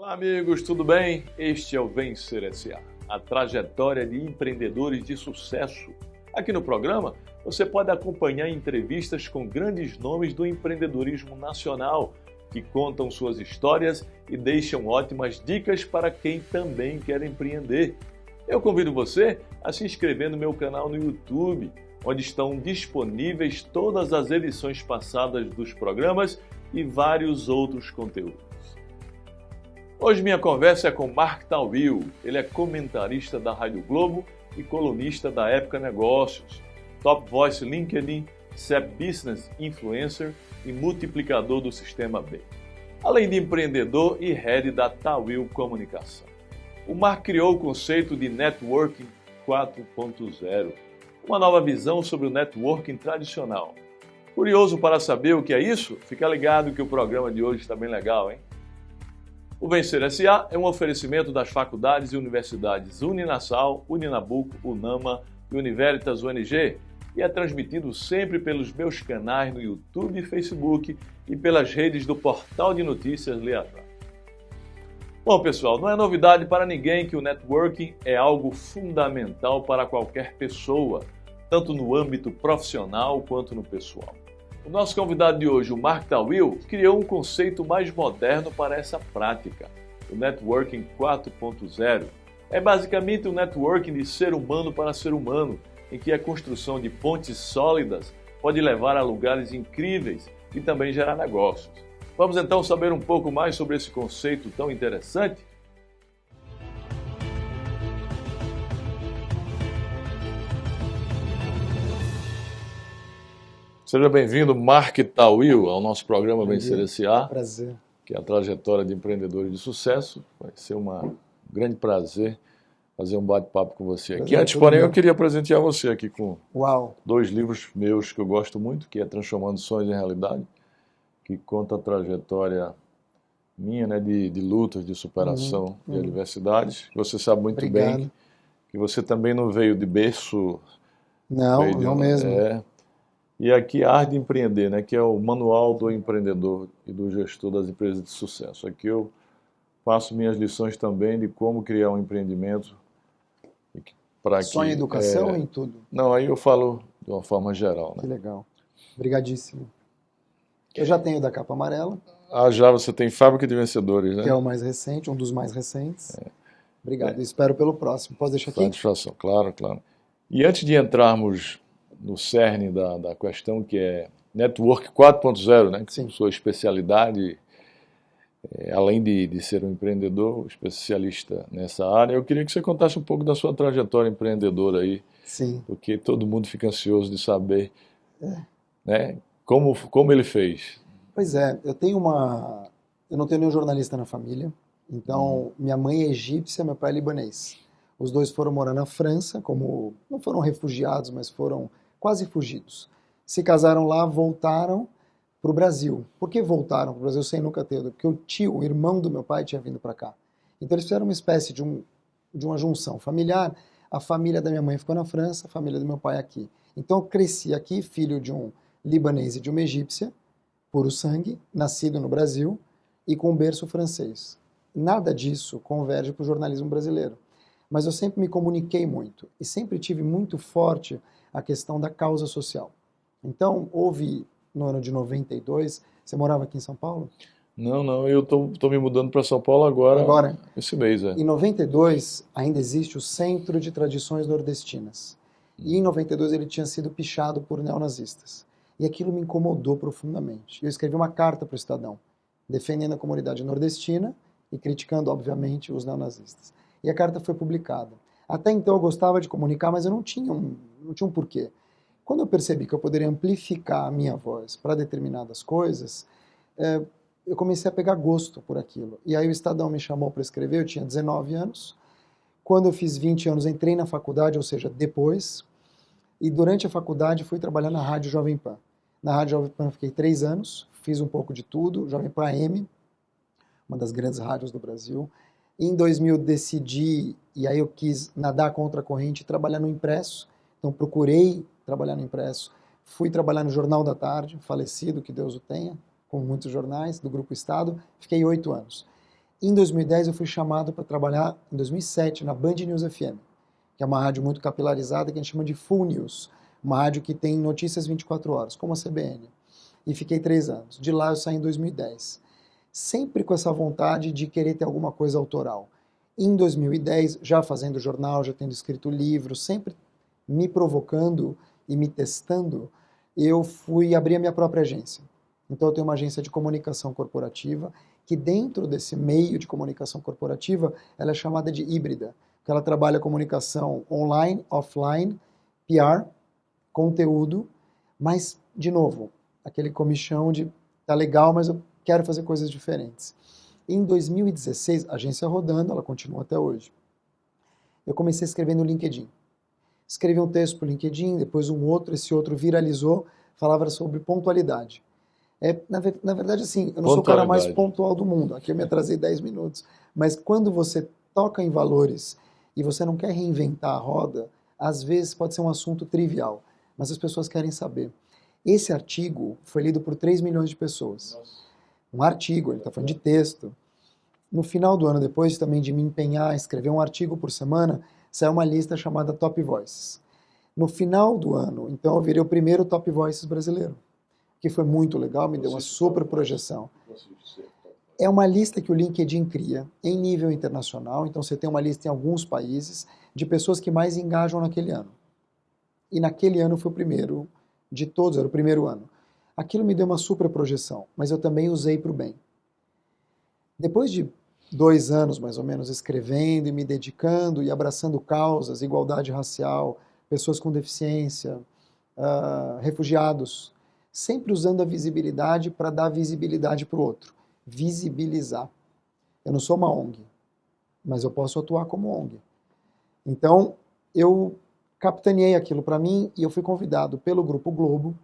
Olá, amigos, tudo bem? Este é o Vencer SA, a trajetória de empreendedores de sucesso. Aqui no programa, você pode acompanhar entrevistas com grandes nomes do empreendedorismo nacional que contam suas histórias e deixam ótimas dicas para quem também quer empreender. Eu convido você a se inscrever no meu canal no YouTube, onde estão disponíveis todas as edições passadas dos programas e vários outros conteúdos. Hoje minha conversa é com Mark Tawil. Ele é comentarista da Rádio Globo e colunista da Época Negócios, Top Voice LinkedIn, CEP Business Influencer e multiplicador do Sistema B. Além de empreendedor e head da Tawil Comunicação. O Mark criou o conceito de Networking 4.0, uma nova visão sobre o networking tradicional. Curioso para saber o que é isso? Fica ligado que o programa de hoje está bem legal, hein? O Vencer SA é um oferecimento das faculdades e universidades Uninasal, Uninabuco, Unama e Univeritas UNG e é transmitido sempre pelos meus canais no YouTube e Facebook e pelas redes do portal de notícias Leatra. Bom, pessoal, não é novidade para ninguém que o networking é algo fundamental para qualquer pessoa, tanto no âmbito profissional quanto no pessoal. O nosso convidado de hoje, o Mark Tawil, criou um conceito mais moderno para essa prática, o Networking 4.0. É basicamente um networking de ser humano para ser humano, em que a construção de pontes sólidas pode levar a lugares incríveis e também gerar negócios. Vamos então saber um pouco mais sobre esse conceito tão interessante? Seja bem-vindo, Mark Tawil, ao nosso programa Vencer S.A. Prazer. Que é a trajetória de empreendedores de sucesso. Vai ser uma, um grande prazer fazer um bate-papo com você aqui. Antes, porém, eu queria presentear você aqui com Uau. dois livros meus que eu gosto muito, que é Transformando Sonhos em Realidade, que conta a trajetória minha, né, de, de lutas, de superação, uhum, de uhum. adversidades. Você sabe muito Obrigado. bem que você também não veio de berço. Não, não mesmo. É, e aqui Arte de Empreender, né, que é o manual do empreendedor e do gestor das empresas de sucesso. Aqui eu faço minhas lições também de como criar um empreendimento. Para Só em educação é, ou em tudo? Não, aí eu falo de uma forma geral. Né? Que legal. Obrigadíssimo. Eu já tenho da capa amarela. Ah, já você tem Fábrica de Vencedores, né? Que é o mais recente, um dos mais recentes. É. Obrigado. É. Espero pelo próximo. Posso deixar aqui? Satisfação, claro, claro. E antes de entrarmos no cerne da, da questão, que é Network 4.0, né? Sim. Sua especialidade, é, além de, de ser um empreendedor, especialista nessa área, eu queria que você contasse um pouco da sua trajetória empreendedora aí. Sim. Porque todo mundo fica ansioso de saber é. né, como, como ele fez. Pois é, eu tenho uma. Eu não tenho nenhum jornalista na família, então hum. minha mãe é egípcia, meu pai é libanês. Os dois foram morar na França, como não foram refugiados, mas foram quase fugidos. Se casaram lá, voltaram para o Brasil. Por que voltaram para o Brasil sem nunca ter? Porque o tio, o irmão do meu pai, tinha vindo para cá. Então eles fizeram uma espécie de, um, de uma junção familiar. A família da minha mãe ficou na França, a família do meu pai aqui. Então eu cresci aqui, filho de um libanês e de uma egípcia, puro sangue, nascido no Brasil e com berço francês. Nada disso converge para o jornalismo brasileiro. Mas eu sempre me comuniquei muito e sempre tive muito forte a questão da causa social. Então, houve no ano de 92, você morava aqui em São Paulo? Não, não, eu estou me mudando para São Paulo agora, agora, esse mês. É. Em 92, ainda existe o Centro de Tradições Nordestinas. E em 92 ele tinha sido pichado por neonazistas. E aquilo me incomodou profundamente. Eu escrevi uma carta para o Estadão, defendendo a comunidade nordestina e criticando, obviamente, os neonazistas. E a carta foi publicada. Até então eu gostava de comunicar, mas eu não tinha um, não tinha um porquê. Quando eu percebi que eu poderia amplificar a minha voz para determinadas coisas, é, eu comecei a pegar gosto por aquilo. E aí o Estadão me chamou para escrever, eu tinha 19 anos. Quando eu fiz 20 anos, entrei na faculdade, ou seja, depois. E durante a faculdade fui trabalhar na Rádio Jovem Pan. Na Rádio Jovem Pan fiquei três anos, fiz um pouco de tudo, Jovem Pan AM, uma das grandes rádios do Brasil. Em 2000 decidi, e aí eu quis nadar contra a corrente e trabalhar no impresso. Então procurei trabalhar no impresso. Fui trabalhar no Jornal da Tarde, falecido, que Deus o tenha, com muitos jornais, do Grupo Estado. Fiquei oito anos. Em 2010 eu fui chamado para trabalhar em 2007 na Band News FM, que é uma rádio muito capilarizada que a gente chama de Full News, uma rádio que tem notícias 24 horas, como a CBN. E fiquei três anos. De lá eu saí em 2010. Sempre com essa vontade de querer ter alguma coisa autoral. Em 2010, já fazendo jornal, já tendo escrito livro, sempre me provocando e me testando, eu fui abrir a minha própria agência. Então eu tenho uma agência de comunicação corporativa que dentro desse meio de comunicação corporativa, ela é chamada de híbrida, que ela trabalha comunicação online, offline, PR, conteúdo, mas de novo, aquele comichão de tá legal, mas eu quero fazer coisas diferentes. Em 2016, a agência rodando, ela continua até hoje. Eu comecei a escrever no LinkedIn. Escrevi um texto para o LinkedIn, depois um outro, esse outro viralizou, falava sobre pontualidade. É, na, na, verdade, assim, eu não sou o cara mais pontual do mundo. Aqui eu me atrasei 10 minutos. Mas quando você toca em valores e você não quer reinventar a roda, às vezes pode ser um assunto trivial, mas as pessoas querem saber. Esse artigo foi lido por 3 milhões de pessoas. Um artigo, ele está falando de texto. No final do ano, depois também de me empenhar, escrever um artigo por semana, saiu uma lista chamada Top Voices. No final do ano, então, eu virei o primeiro Top Voices brasileiro que foi muito legal, me deu uma super projeção. É uma lista que o LinkedIn cria em nível internacional, então você tem uma lista em alguns países de pessoas que mais engajam naquele ano. E naquele ano foi o primeiro de todos, era o primeiro ano. Aquilo me deu uma super projeção, mas eu também usei para o bem. Depois de dois anos, mais ou menos, escrevendo e me dedicando e abraçando causas, igualdade racial, pessoas com deficiência, uh, refugiados, sempre usando a visibilidade para dar visibilidade para o outro. Visibilizar. Eu não sou uma ONG, mas eu posso atuar como ONG. Então, eu capitaneei aquilo para mim e eu fui convidado pelo Grupo Globo,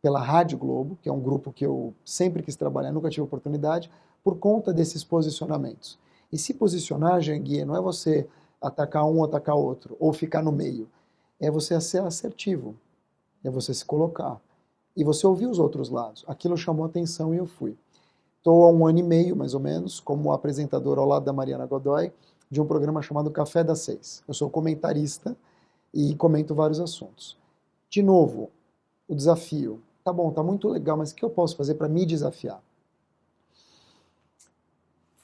pela Rádio Globo, que é um grupo que eu sempre quis trabalhar, nunca tive oportunidade, por conta desses posicionamentos. E se posicionar, Janguia, não é você atacar um, atacar outro, ou ficar no meio. É você ser assertivo. É você se colocar e você ouviu os outros lados. Aquilo chamou atenção e eu fui. Estou há um ano e meio, mais ou menos, como apresentador ao lado da Mariana Godoy, de um programa chamado Café das Seis. Eu sou comentarista e comento vários assuntos. De novo, o desafio. Tá bom, tá muito legal, mas o que eu posso fazer para me desafiar?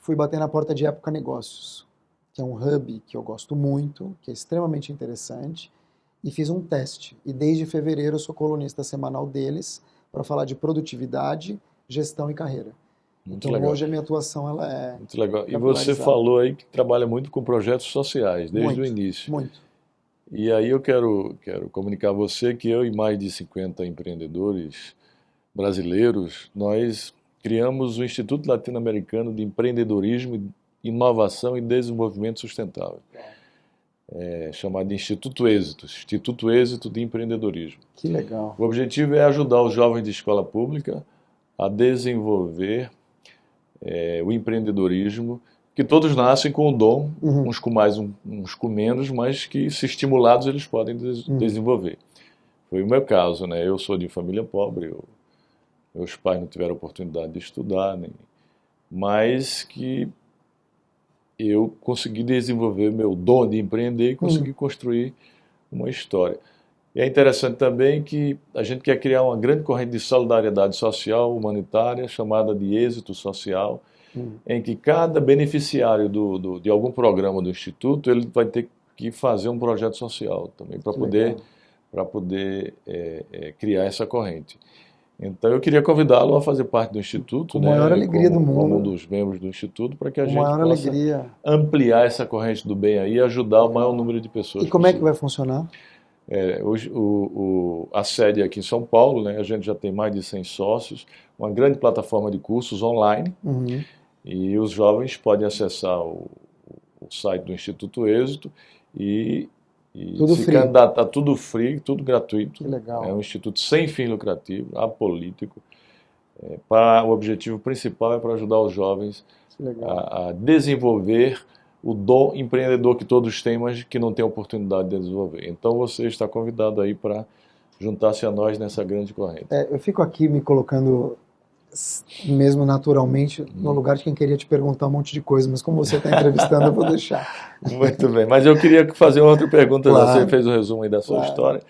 Fui bater na porta de Época Negócios, que é um hub que eu gosto muito, que é extremamente interessante, e fiz um teste. E desde fevereiro eu sou colunista semanal deles para falar de produtividade, gestão e carreira. Muito então legal. hoje a minha atuação ela é muito legal. E você falou aí que trabalha muito com projetos sociais desde muito, o início. Muito. E aí eu quero quero comunicar a você que eu e mais de 50 empreendedores brasileiros nós criamos o Instituto Latino-Americano de Empreendedorismo, Inovação e Desenvolvimento Sustentável é, chamado Instituto Êxito, Instituto Êxito de Empreendedorismo. Que legal. O objetivo é ajudar os jovens de escola pública a desenvolver é, o empreendedorismo, que todos nascem com o dom, uhum. uns com mais, uns com menos, mas que se estimulados eles podem des uhum. desenvolver. Foi o meu caso, né? Eu sou de família pobre, eu, meus pais não tiveram oportunidade de estudar, nem, mas que eu consegui desenvolver meu dom de empreender e consegui uhum. construir uma história. E é interessante também que a gente quer criar uma grande corrente de solidariedade social, humanitária, chamada de êxito social, uhum. em que cada beneficiário do, do, de algum programa do Instituto ele vai ter que fazer um projeto social também para poder, para poder é, é, criar essa corrente. Então eu queria convidá-lo a fazer parte do Instituto, Com né, maior alegria como, do mundo. como um dos membros do Instituto, para que a Com gente possa alegria. ampliar essa corrente do bem aí e ajudar o maior número de pessoas. E como possível. é que vai funcionar? É, hoje, o, o, a sede é aqui em São Paulo, né, a gente já tem mais de 100 sócios, uma grande plataforma de cursos online, uhum. e os jovens podem acessar o, o site do Instituto Êxito e e tudo se free. candidatar tudo free, tudo gratuito. Que legal. É um instituto sem fim lucrativo, apolítico. É, para, o objetivo principal é para ajudar os jovens a, a, desenvolver o dom empreendedor que todos têm, mas que não têm oportunidade de desenvolver. Então você está convidado aí para juntar-se a nós nessa grande corrente. É, eu fico aqui me colocando mesmo naturalmente, no lugar de quem queria te perguntar um monte de coisa, mas como você está entrevistando, eu vou deixar. Muito bem, mas eu queria fazer outra pergunta, claro. você fez o um resumo aí da sua claro. história.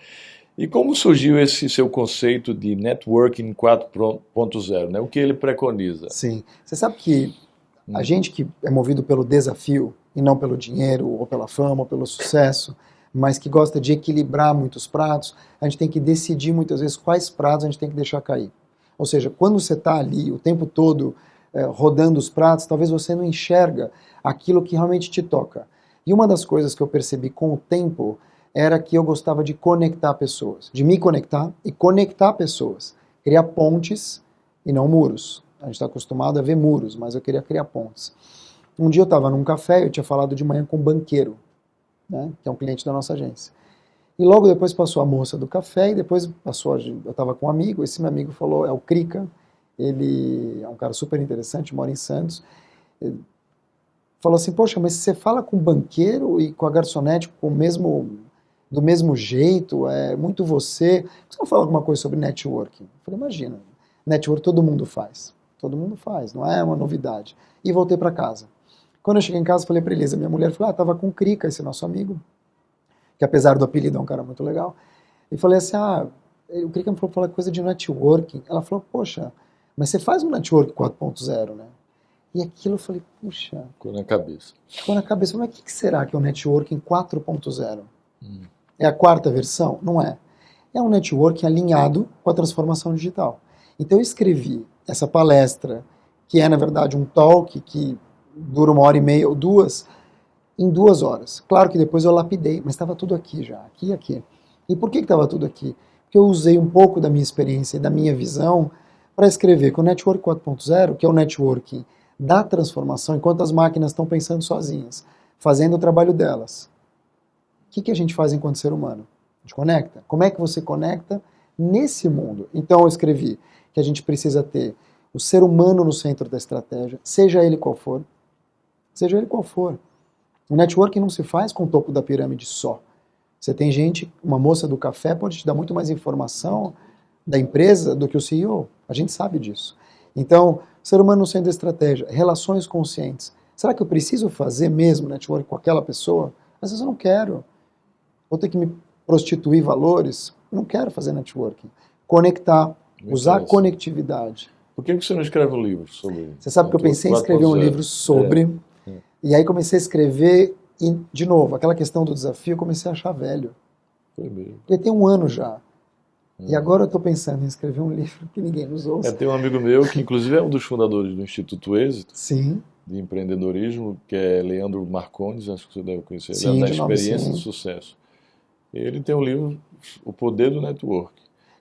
E como surgiu esse seu conceito de networking 4.0, né? O que ele preconiza? Sim, você sabe que a hum. gente que é movido pelo desafio e não pelo dinheiro ou pela fama ou pelo sucesso, mas que gosta de equilibrar muitos pratos, a gente tem que decidir muitas vezes quais pratos a gente tem que deixar cair. Ou seja, quando você está ali o tempo todo eh, rodando os pratos, talvez você não enxerga aquilo que realmente te toca. E uma das coisas que eu percebi com o tempo era que eu gostava de conectar pessoas, de me conectar e conectar pessoas, criar pontes e não muros. A gente está acostumado a ver muros, mas eu queria criar pontes. Um dia eu estava num café, eu tinha falado de manhã com um banqueiro, né, que é um cliente da nossa agência. E logo depois passou a moça do café e depois passou, eu estava com um amigo, esse meu amigo falou, é o Krika, ele é um cara super interessante, mora em Santos. Ele falou assim, poxa, mas você fala com o banqueiro e com a garçonete com o mesmo, do mesmo jeito, é muito você. Você não fala alguma coisa sobre networking? Eu falei, imagina, network todo mundo faz. Todo mundo faz, não é uma novidade. E voltei para casa. Quando eu cheguei em casa, falei para Elisa, minha mulher falou, ah, tava com o Krika, esse nosso amigo que apesar do apelido é um cara muito legal. E falei assim, ah, o que me falou falar coisa de networking. Ela falou, poxa, mas você faz um network 4.0, né? E aquilo eu falei, puxa. Ficou na cabeça. Ficou na cabeça. Mas o que será que é o networking 4.0? Hum. É a quarta versão? Não é. É um networking alinhado com a transformação digital. Então eu escrevi essa palestra, que é na verdade um talk que dura uma hora e meia ou duas, em duas horas. Claro que depois eu lapidei, mas estava tudo aqui já, aqui e aqui. E por que estava tudo aqui? Porque eu usei um pouco da minha experiência e da minha visão para escrever que o Network 4.0, que é o networking da transformação, enquanto as máquinas estão pensando sozinhas, fazendo o trabalho delas. O que, que a gente faz enquanto ser humano? A gente conecta. Como é que você conecta nesse mundo? Então eu escrevi que a gente precisa ter o ser humano no centro da estratégia, seja ele qual for, seja ele qual for. O networking não se faz com o topo da pirâmide só. Você tem gente, uma moça do café pode te dar muito mais informação da empresa do que o CEO. A gente sabe disso. Então, ser humano sendo estratégia, relações conscientes. Será que eu preciso fazer mesmo network com aquela pessoa? Às vezes eu não quero. Vou ter que me prostituir valores. Eu não quero fazer networking. Conectar, Muito usar conectividade. Por que você não escreve um livro sobre Você sabe que eu pensei em escrever um livro sobre. É e aí comecei a escrever e, de novo, aquela questão do desafio, comecei a achar velho. Foi mesmo. Porque tem um ano já. E uhum. agora eu estou pensando em escrever um livro que ninguém nos ouça. É, tem um amigo meu que, inclusive, é um dos fundadores do Instituto Êxito. Sim. De empreendedorismo, que é Leandro Marcondes, acho que você deve conhecer. Sim, ele é da experiência de sucesso. Ele tem um livro, O Poder do Network.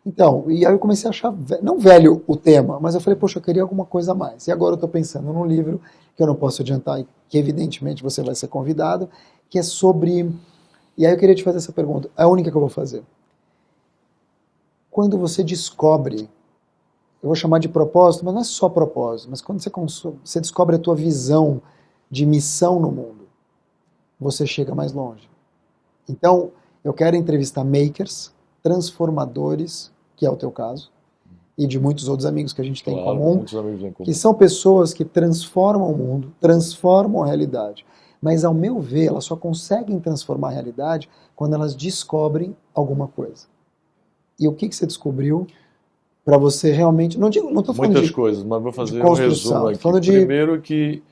Então, e aí eu comecei a achar, não velho o tema, mas eu falei, poxa, eu queria alguma coisa a mais. E agora eu estou pensando num livro que eu não posso adiantar, que evidentemente você vai ser convidado, que é sobre. E aí eu queria te fazer essa pergunta, é a única que eu vou fazer. Quando você descobre, eu vou chamar de propósito, mas não é só propósito, mas quando você, você descobre a tua visão de missão no mundo, você chega mais longe. Então, eu quero entrevistar makers, transformadores, que é o teu caso, e de muitos outros amigos que a gente tem claro, em, comum, em comum, que são pessoas que transformam o mundo, transformam a realidade. Mas, ao meu ver, elas só conseguem transformar a realidade quando elas descobrem alguma coisa. E o que, que você descobriu para você realmente. Não digo, não estou falando Muitas de, coisas, mas vou fazer um resumo aqui. Falando de... Primeiro que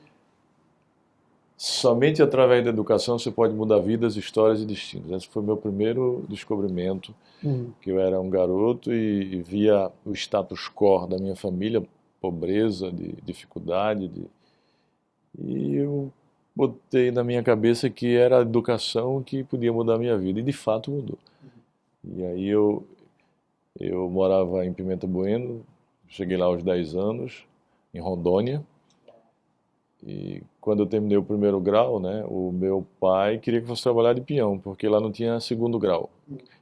somente através da educação você pode mudar vidas, histórias e destinos. Esse foi meu primeiro descobrimento, uhum. que eu era um garoto e via o status quo da minha família, pobreza, de dificuldade, de... e eu botei na minha cabeça que era a educação que podia mudar a minha vida, e de fato mudou. Uhum. E aí eu, eu morava em Pimenta Bueno, cheguei lá aos 10 anos, em Rondônia, e quando eu terminei o primeiro grau, né, o meu pai queria que fosse trabalhar de peão, porque lá não tinha segundo grau,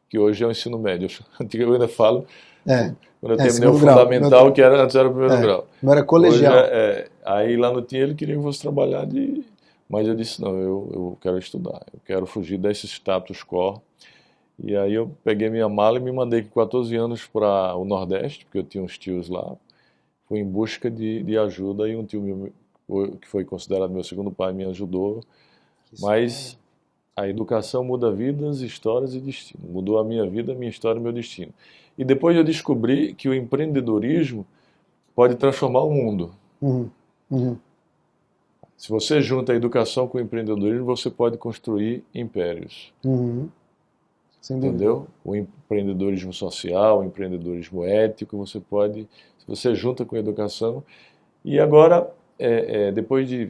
que hoje é o ensino médio. Eu ainda falo, é, quando eu é, terminei o fundamental, grau, que era, antes era o primeiro é, grau. Não era colegial. É, é, aí lá não tinha, ele queria que fosse trabalhar de... Mas eu disse, não, eu, eu quero estudar, eu quero fugir desse status quo. E aí eu peguei minha mala e me mandei com 14 anos para o Nordeste, porque eu tinha uns tios lá. fui em busca de, de ajuda e um tio meu, que foi considerado meu segundo pai, me ajudou. Mas a educação muda vidas, histórias e destino. Mudou a minha vida, minha história e meu destino. E depois eu descobri que o empreendedorismo pode transformar o mundo. Uhum. Uhum. Se você junta a educação com o empreendedorismo, você pode construir impérios. Uhum. Entendeu? O empreendedorismo social, o empreendedorismo ético, você pode, se você junta com a educação. E agora, é, é, depois de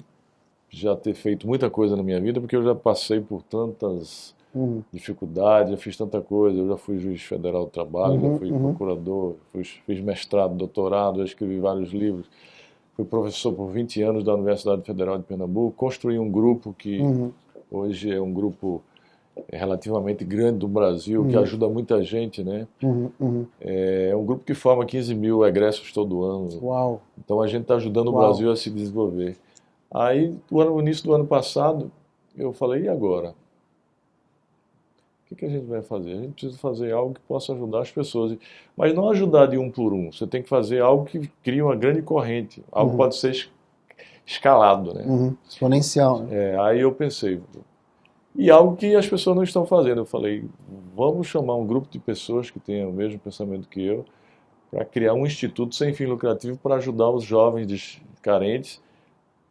já ter feito muita coisa na minha vida, porque eu já passei por tantas uhum. dificuldades, já fiz tanta coisa, eu já fui juiz federal do trabalho, Uhum, já fui uhum. procurador, fui- fiz mestrado, doutorado, já escrevi vários livros, fui professor por 20 anos da Universidade Federal de Pernambuco, construí um grupo que Uhum. hoje é um grupo relativamente grande do Brasil, que Uhum. ajuda muita gente, né? Uhum. Uhum. É um grupo que forma 15 mil egressos todo ano. Uau. Então a gente está ajudando o Uau. Brasil a se desenvolver. Aí, no, início do ano passado, eu falei, e agora? O que, que a gente vai fazer? A gente precisa fazer algo que possa ajudar as pessoas. Mas não ajudar de um por um. Você tem que fazer algo que crie uma grande corrente. Algo que Uhum. pode ser es- escalado, né? Uhum. Exponencial, né? É, aí eu pensei, e algo que as pessoas não estão fazendo. Eu falei, vamos chamar um grupo de pessoas que tenham o mesmo pensamento que eu para criar um instituto sem fim lucrativo para ajudar os jovens carentes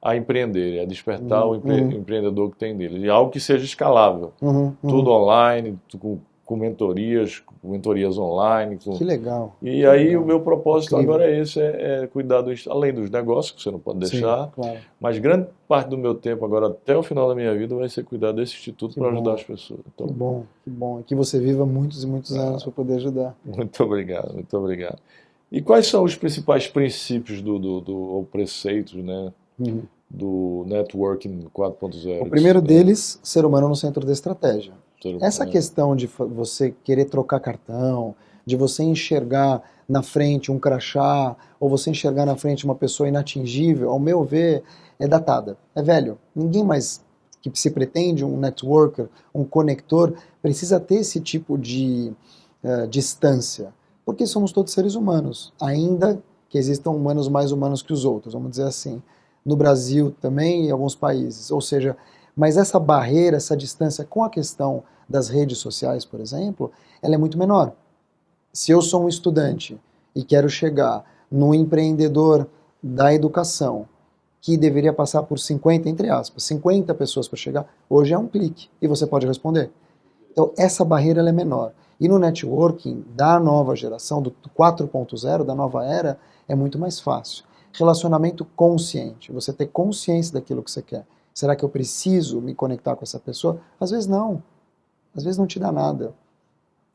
a empreenderem, a despertar Uhum, o empre- uhum. empreendedor que tem neles. E algo que seja escalável. Uhum. Uhum. Tudo online, tu- com, com mentorias, com mentorias online. com- Que legal. E aí legal. o meu propósito Incrível. agora é esse, é, é cuidar dos, além dos negócios, que você não pode Sim, deixar, claro. mas grande parte do meu tempo, agora até o final da minha vida, vai ser cuidar desse instituto Que para ajudar as pessoas. Então, Que bom, que bom. E que você viva muitos e muitos anos para poder ajudar. muito obrigado, muito obrigado. E quais são os principais princípios do, do, do ou preceitos, né, Uhum. do networking 4.0? O primeiro deles, ser humano no centro da estratégia. Ser- Essa questão de você querer trocar cartão, de você enxergar na frente um crachá, ou você enxergar na frente uma pessoa inatingível, ao meu ver, é datada. É velho. Ninguém mais que se pretende um networker, um conector, precisa ter esse tipo de eh, distância. Porque somos todos seres humanos, ainda que existam humanos mais humanos que os outros, vamos dizer assim. No Brasil também, em alguns países. Ou seja, mas essa barreira, essa distância com a questão das redes sociais, por exemplo, ela é muito menor. Se eu sou um estudante e quero chegar no empreendedor da educação, que deveria passar por 50, entre aspas, 50 pessoas para chegar, hoje é um clique e você pode responder. Então, essa barreira é menor. E no networking da nova geração, do 4.0, da nova era, é muito mais fácil. Relacionamento consciente, você ter consciência daquilo que você quer. Será que eu preciso me conectar com essa pessoa? Às vezes não. Às vezes não te dá nada.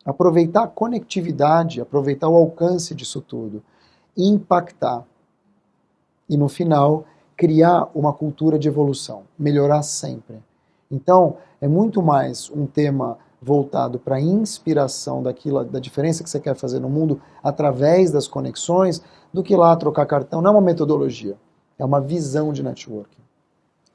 Aproveitar a conectividade, aproveitar o alcance disso tudo, impactar. E no final, criar uma cultura de evolução, melhorar sempre. Então, é muito mais um tema voltado para a inspiração daquilo, da diferença que você quer fazer no mundo através das conexões, do que lá trocar cartão. Não é uma metodologia, é uma visão de networking.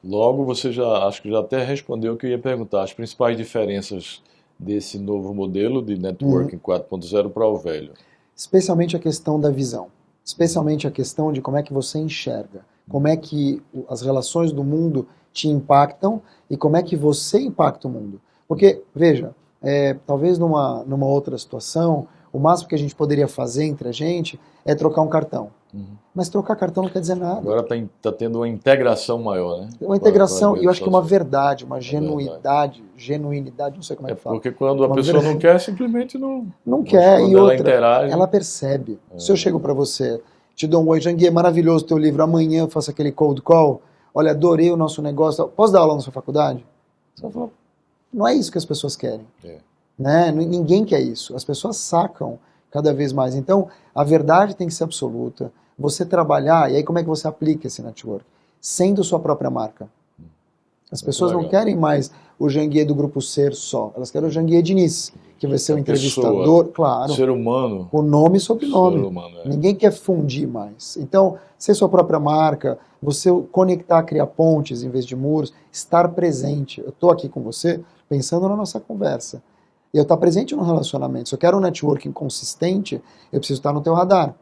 Logo, você já, acho que já até respondeu o que eu ia perguntar, as principais diferenças desse novo modelo de networking 4.0 para o velho. Especialmente a questão da visão, especialmente a questão de como é que você enxerga, como é que as relações do mundo te impactam e como é que você impacta o mundo. Porque, veja, é, talvez numa, numa outra situação, o máximo que a gente poderia fazer entre a gente é trocar um cartão. Uhum. Mas trocar cartão não quer dizer nada. Agora está tá tendo uma integração maior, né? Uma integração, Com a- com a e eu acho que uma social. verdade, uma verdade. genuidade, genuinidade, não sei como é É que fala. porque quando a Uma pessoa não verdade. quer, simplesmente não. Não quer, e ela outra, interage. ela percebe. Se eu É. chego para você, te dou um oi, Janguier, maravilhoso teu livro, amanhã eu faço aquele cold call, olha, adorei o nosso negócio, posso dar aula na sua faculdade? Você vai falar, não é isso que as pessoas querem. É. Né? Ninguém quer isso. As pessoas sacam cada vez mais. Então, a verdade tem que ser absoluta. Você trabalhar, e aí como é que você aplica esse network? Sendo sua própria marca. As Muito pessoas não querem mais o Janguier do Grupo Ser só. Elas querem o Janguier Diniz, que vai ser o A entrevistador, claro, Ser humano. o nome e sobrenome. Ser humano, é. Ninguém quer fundir mais. Então, ser sua própria marca, você conectar, criar pontes em vez de muros, estar presente. Eu estou aqui com você pensando na nossa conversa. E eu estar presente no relacionamento. Se eu quero um networking consistente, eu preciso estar no teu radar.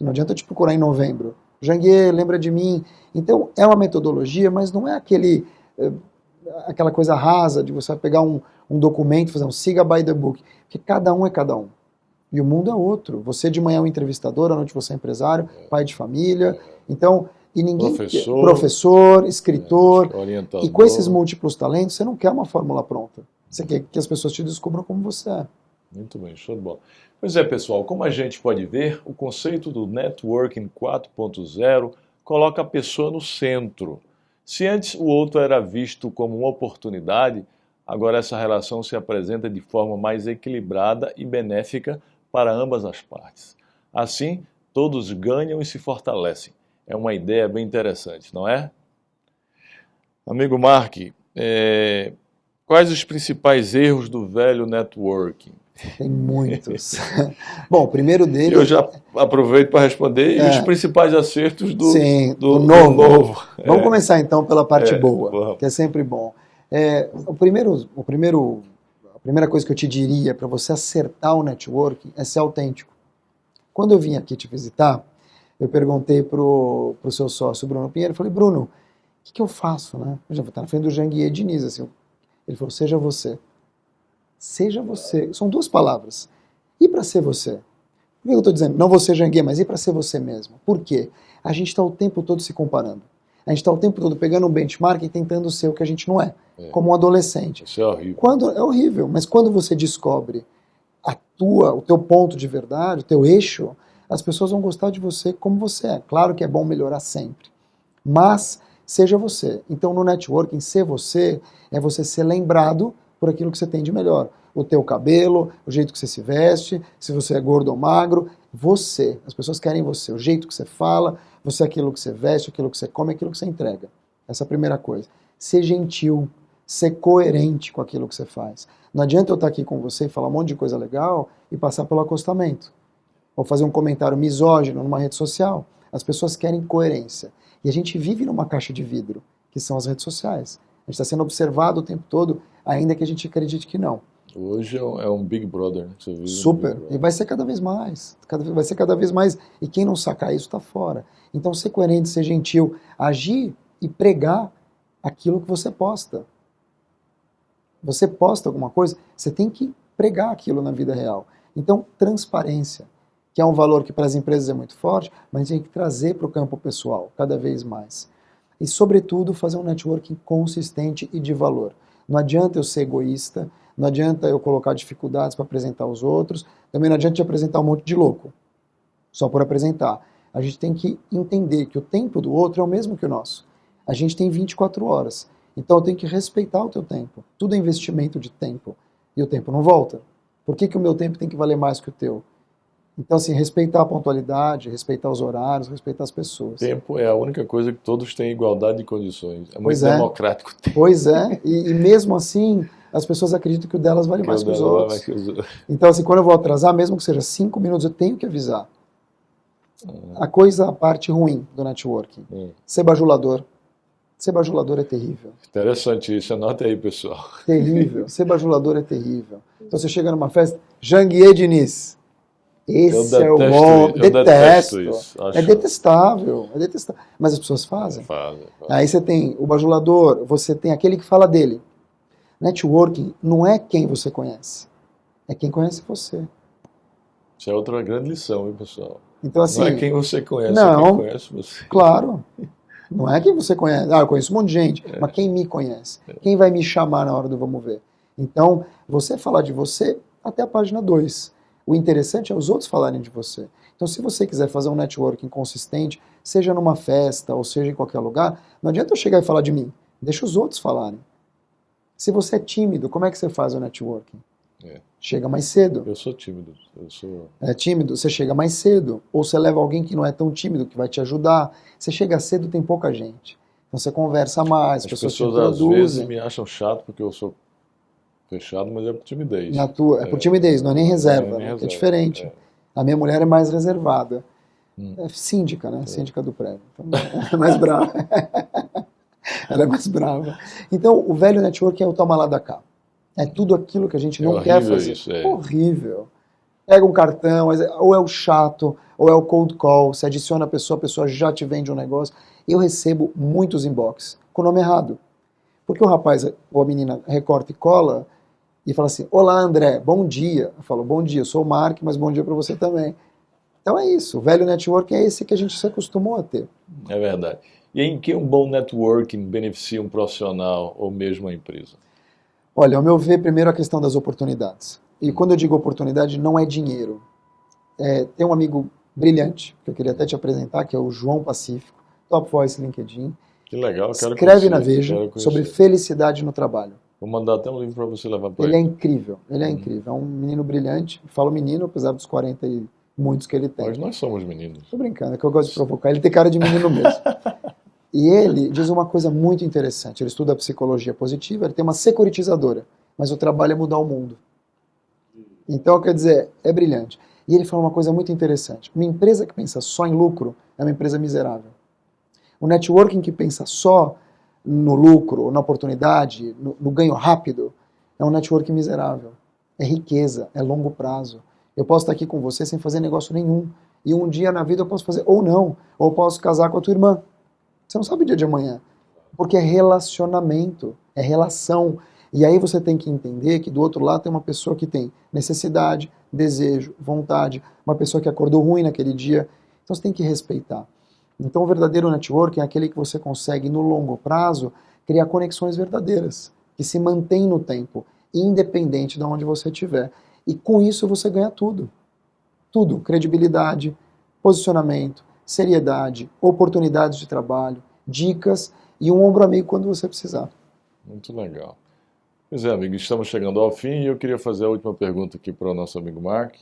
Não adianta te procurar em novembro. Janguier, lembra de mim. Então, é uma metodologia, mas não é aquele, eh, aquela coisa rasa de você pegar um, um documento, fazer um siga by the book, porque cada um é cada um. E o mundo é outro. Você de manhã é um entrevistador, à noite você é empresário, pai de família. Então, e ninguém Professor. professor escritor. Orientador. E com esses múltiplos talentos, você não quer uma fórmula pronta. Você quer que as pessoas te descubram como você é. Muito bem, show de bola. Pois é, pessoal, como a gente pode ver, o conceito do Networking 4.0 coloca a pessoa no centro. Se antes o outro era visto como uma oportunidade, agora essa relação se apresenta de forma mais equilibrada e benéfica para ambas as partes. Assim, todos ganham e se fortalecem. É uma ideia bem interessante, não é? Amigo Mark, é... quais os principais erros do velho networking? Tem muitos. Bom, o primeiro deles. Eu já aproveito para responder é. os principais acertos do, Sim, do, do novo. Do novo. Vamos é. começar então pela parte É, boa, vamos. que é sempre bom. É, o primeiro, o primeiro, a primeira coisa que eu te diria para você acertar o networking é ser autêntico. Quando eu vim aqui te visitar, eu perguntei pro, pro seu sócio, Bruno Pinheiro, falei, Bruno, o que, que eu faço, né? Eu já vou estar na frente do Janguier Diniz, assim. Ele falou, seja você. Seja você. São duas palavras. E para ser você? Por que eu estou dizendo? Não você, Janguier, mas e para ser você mesmo? Por quê? A gente está o tempo todo se comparando. A gente está o tempo todo pegando um benchmark e tentando ser o que a gente não é, É. como um adolescente. Isso é horrível. Quando é horrível, mas quando você descobre a tua, o teu ponto de verdade, o teu eixo, as pessoas vão gostar de você como você é. Claro que é bom melhorar sempre, mas seja você. Então no networking ser você é você ser lembrado por aquilo que você tem de melhor. O teu cabelo, o jeito que você se veste, se você é gordo ou magro, você. As pessoas querem você, o jeito que você fala, você é aquilo que você veste, aquilo que você come, aquilo que você entrega. Essa é a primeira coisa. Ser gentil, ser coerente com aquilo que você faz. Não adianta eu estar aqui com você e falar um monte de coisa legal e passar pelo acostamento. Ou fazer um comentário misógino numa rede social. As pessoas querem coerência. E a gente vive numa caixa de vidro, que são as redes sociais. A gente está sendo observado o tempo todo, ainda que a gente acredite que não. Hoje é um, é um Big Brother. né? Você vive um Super. Big E Brother. vai ser cada vez mais. Cada, vai ser cada vez mais. E quem não sacar isso está fora. Então, ser coerente, ser gentil, agir e pregar aquilo que você posta. Você posta alguma coisa, você tem que pregar aquilo na vida real. Então, transparência, que é um valor que para as empresas é muito forte, mas a gente tem que trazer para o campo pessoal cada vez mais. E, sobretudo, fazer um networking consistente e de valor. Não adianta eu ser egoísta, não adianta eu colocar dificuldades para apresentar aos outros, também não adianta te apresentar um monte de louco, só por apresentar. A gente tem que entender que o tempo do outro é o mesmo que o nosso. A gente tem 24 horas, então eu tenho que respeitar o teu tempo. Tudo é investimento de tempo, e o tempo não volta. Por que, que o meu tempo tem que valer mais que o teu? Então, assim, respeitar a pontualidade, respeitar os horários, respeitar as pessoas. Tempo é a única coisa que todos têm igualdade de condições. É muito Pois é. democrático o tempo. Pois é, e, e mesmo assim, as pessoas acreditam que o delas vale mais que os é outros. que os. Então, assim, quando eu vou atrasar, mesmo que seja cinco minutos, eu tenho que avisar. A coisa, a parte ruim do networking. Hum. Ser bajulador. Ser bajulador é terrível. Interessante isso. Anota aí, pessoal. Terrível. Ser bajulador é terrível. Então você chega numa festa, Janguier Diniz. Esse eu é o detesto, bom. eu detesto isso. Acho É detestável. É detestável. Mas as pessoas fazem. Fazem, fazem. Aí você tem o bajulador, você tem aquele que fala dele. Networking não é quem você conhece, é quem conhece você. Isso é outra grande lição, hein, pessoal? Então, assim, não é quem você conhece, é não. quem conhece você. claro, não é quem você conhece. Ah, eu conheço um monte de gente, É. mas quem me conhece? Quem vai me chamar na hora do vamos ver? Então, você falar de você até a página 2. O interessante é os outros falarem de você. Então, se você quiser fazer um networking consistente, seja numa festa ou seja em qualquer lugar, não adianta eu chegar e falar de mim. Deixa os outros falarem. Se você é tímido, como é que você faz o networking? É. Chega mais cedo. Eu sou tímido. Eu sou. É tímido, você chega mais cedo. Ou você leva alguém que não é tão tímido, que vai te ajudar. Você chega cedo, tem pouca gente. Então você conversa mais, as, As pessoas, pessoas te às vezes me acham chato porque eu sou fechado, mas é por timidez. Na tua, é por É. timidez, não é nem reserva, Não é nem né? reserva, é diferente. é. A minha mulher é mais reservada. Hum. É síndica, né? Síndica do prédio. Então, é mais brava. Ela é mais brava. Então, o velho network é o toma lá da cá. É tudo aquilo que a gente É não quer horrível fazer. isso, é. Horrível. pega um cartão, ou é o chato, ou é o cold call, você adiciona a pessoa, a pessoa já te vende um negócio. Eu recebo muitos inbox com o nome errado. Porque o rapaz ou a menina recorta e cola e fala assim: Olá, André, bom dia. Eu falo: Bom dia, eu sou o Mark, mas bom dia para você também. Então é isso. O velho network é esse que a gente se acostumou a ter. É verdade. E em que um bom networking beneficia um profissional ou mesmo a empresa? Olha, ao meu ver, primeiro a questão das oportunidades. E quando eu digo oportunidade, não é dinheiro. É, tem um amigo brilhante, que eu queria até te apresentar, que é o João Pacífico, Top Voice LinkedIn. Que legal, quero Escreve conhecer, na Veja sobre felicidade no trabalho. Vou mandar até um livro para você levar para ele. Ele é incrível, ele é hum. incrível. É um menino brilhante. Falo menino, apesar dos 40 e muitos que ele tem. Mas nós somos meninos. Tô brincando, é que eu gosto de provocar. Ele tem cara de menino mesmo. e ele diz uma coisa muito interessante. Ele estuda psicologia positiva, ele tem uma securitizadora, mas o trabalho é mudar o mundo. Então, quer dizer, é brilhante. E ele fala uma coisa muito interessante. Uma empresa que pensa só em lucro é uma empresa miserável. O networking que pensa só no lucro, na oportunidade, no, no ganho rápido, é um networking miserável. É riqueza, é longo prazo. Eu posso estar aqui com você sem fazer negócio nenhum. E um dia na vida eu posso fazer, ou não, ou posso casar com a tua irmã. Você não sabe o dia de amanhã. Porque é relacionamento, é relação. E aí você tem que entender que do outro lado tem uma pessoa que tem necessidade, desejo, vontade, uma pessoa que acordou ruim naquele dia. Então você tem que respeitar. Então o verdadeiro networking é aquele que você consegue no longo prazo criar conexões verdadeiras, que se mantêm no tempo, independente de onde você estiver. E com isso você ganha tudo. Tudo, credibilidade, posicionamento, seriedade, oportunidades de trabalho, dicas e um ombro amigo quando você precisar. Muito legal. Pois é, amigo, estamos chegando ao fim e eu queria fazer a última pergunta aqui para o nosso amigo Mark.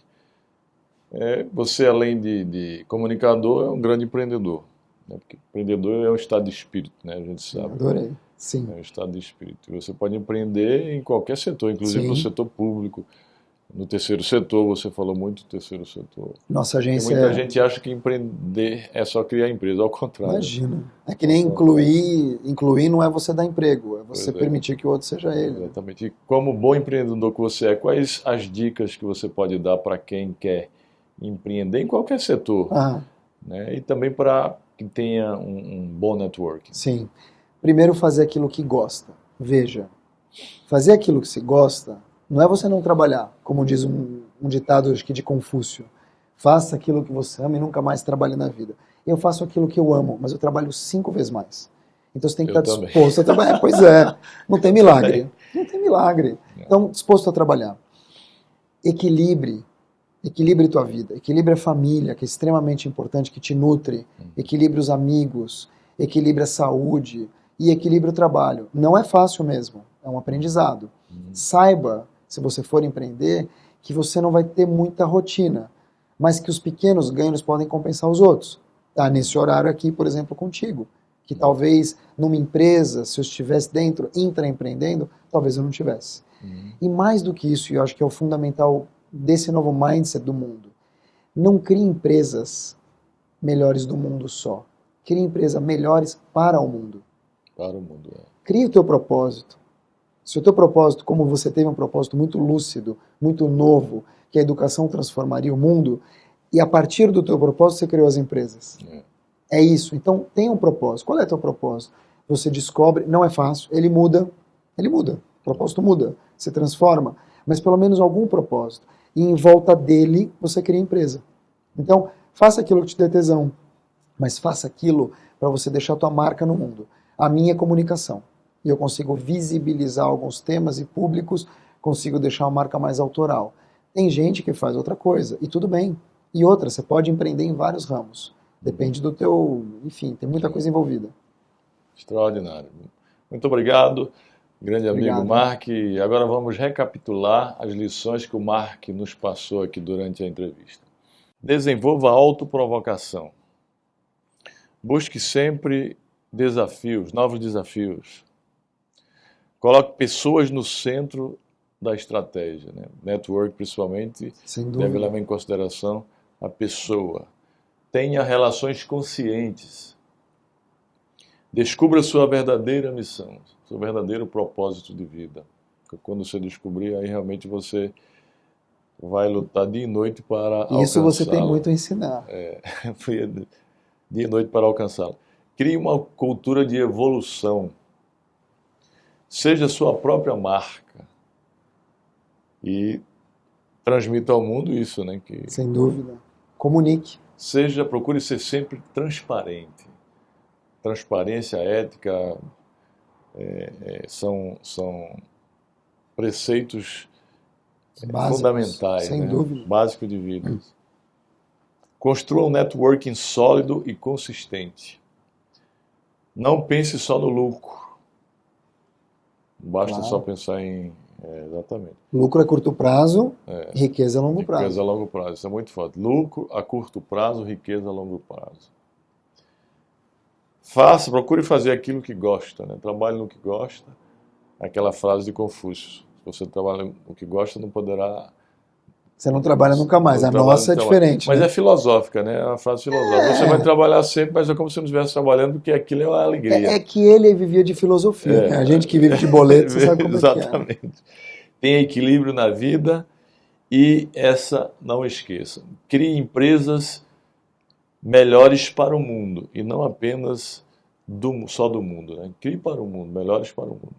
É, você, além de, de, comunicador, é um grande empreendedor. Né? Porque empreendedor é um estado de espírito, né? a gente sabe. Adorei, sim. É um estado de espírito. Você pode empreender em qualquer setor, inclusive sim. no setor público, no terceiro setor, você falou muito do terceiro setor. Nossa agência. muita é... gente acha que empreender é só criar empresa, ao contrário. Imagina. É que nem incluir, incluir não é você dar emprego, é você pois é. permitir é. que o outro seja ele. Exatamente. E como bom empreendedor que você é, quais as dicas que você pode dar para quem quer empreender em qualquer setor? Ah. Né? E também para que tenha um, um bom network. Sim. Primeiro, fazer aquilo que gosta. Veja, fazer aquilo que se gosta não é você não trabalhar, como diz um, um ditado acho que de Confúcio. Faça aquilo que você ama e nunca mais trabalhe na vida. Eu faço aquilo que eu amo, mas eu trabalho cinco vezes mais. Então você tem que eu estar também. disposto a trabalhar. Pois é, não tem milagre. Não tem milagre. É. Então, disposto a trabalhar. Equilibre. Equilibre tua vida. Equilibre a família, que é extremamente importante, que te nutre. Hum. Equilibre os amigos. Equilibre a saúde. E equilibre o trabalho. Não é fácil mesmo. É um aprendizado. Hum. Saiba se você for empreender, que você não vai ter muita rotina, mas que os pequenos ganhos podem compensar os outros. Tá nesse horário aqui, por exemplo, contigo, que talvez numa empresa, se eu estivesse dentro, intraempreendendo, talvez eu não tivesse. Uhum. E mais do que isso, e eu acho que é o fundamental desse novo mindset do mundo, não crie empresas melhores do mundo só. Crie empresas melhores para o mundo. Para o mundo, é. Crie o teu propósito. Se o teu propósito, como você teve um propósito muito lúcido, muito novo, que a educação transformaria o mundo, e a partir do teu propósito você criou as empresas. É, é isso. Então tem um propósito. Qual é o teu propósito? Você descobre, não é fácil, ele muda, ele muda. O propósito muda, se transforma, mas pelo menos algum propósito. E em volta dele você cria empresa. Então, faça aquilo que te dê tesão, mas faça aquilo para você deixar a tua marca no mundo. A minha é comunicação e eu consigo visibilizar alguns temas e públicos, consigo deixar uma marca mais autoral. Tem gente que faz outra coisa, e tudo bem. E outra, você pode empreender em vários ramos. Depende do teu, enfim, tem muita coisa envolvida. Extraordinário. Muito obrigado, grande amigo obrigado. Mark. Agora vamos recapitular as lições que o Mark nos passou aqui durante a entrevista. Desenvolva a autoprovocação. Busque sempre desafios, novos desafios. Coloque pessoas no centro da estratégia. Né? Network, principalmente, deve levar em consideração a pessoa. Tenha relações conscientes. Descubra sua verdadeira missão, seu verdadeiro propósito de vida. Porque quando você descobrir, aí realmente você vai lutar dia e noite para Isso você tem muito a ensinar. É, dia e noite para alcançá-lo. Crie uma cultura de evolução. Seja sua própria marca. E transmita ao mundo isso, né? Que Sem dúvida. Comunique. Seja, procure ser sempre transparente. Transparência, ética, é, é, são, são preceitos Básicos, fundamentais, sem né? dúvida. básico de vida. Construa um networking sólido e consistente. Não pense só no lucro. Basta claro. só pensar em. É, exatamente. Lucro a curto prazo, é. riqueza a longo riqueza prazo. Riqueza a longo prazo, isso é muito forte. Lucro a curto prazo, riqueza a longo prazo. Faça, procure fazer aquilo que gosta, né? trabalhe no que gosta. Aquela frase de Confúcio: se você trabalha no que gosta, não poderá você não trabalha nunca mais. A nossa é diferente. Mas né? é filosófica, né? É uma frase filosófica. É. Você vai trabalhar sempre, mas é como se não estivesse trabalhando, porque aquilo é uma alegria. É, é que ele vivia de filosofia. É. Né? A gente que vive de boleto, você sabe como Exatamente. é que é. Tem equilíbrio na vida e essa, não esqueça, crie empresas melhores para o mundo e não apenas do, só do mundo. Né? Crie para o mundo, melhores para o mundo.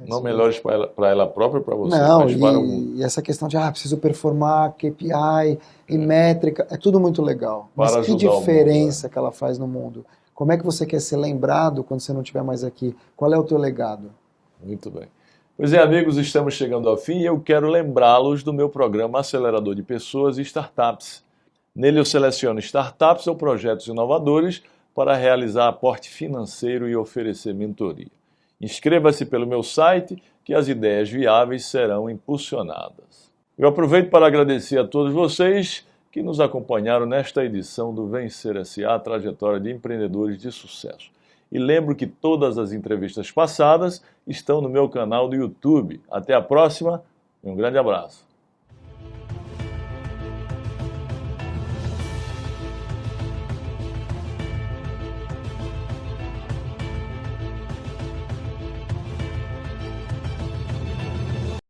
É não melhores para ela, para ela própria, para você, não, mas e, para o mundo. E essa questão de, ah, preciso performar, KPI e métrica, é tudo muito legal. Mas que diferença mundo, é. que ela faz no mundo? Como é que você quer ser lembrado quando você não estiver mais aqui? Qual é o teu legado? Muito bem. Pois é, amigos, estamos chegando ao fim e eu quero lembrá-los do meu programa Acelerador de Pessoas e Startups. Nele eu seleciono startups ou projetos inovadores para realizar aporte financeiro e oferecer mentoria. Inscreva-se pelo meu site que as ideias viáveis serão impulsionadas. Eu aproveito para agradecer a todos vocês que nos acompanharam nesta edição do Vencer S.A. Trajetória de Empreendedores de Sucesso. E lembro que todas as entrevistas passadas estão no meu canal do YouTube. Até a próxima e um grande abraço.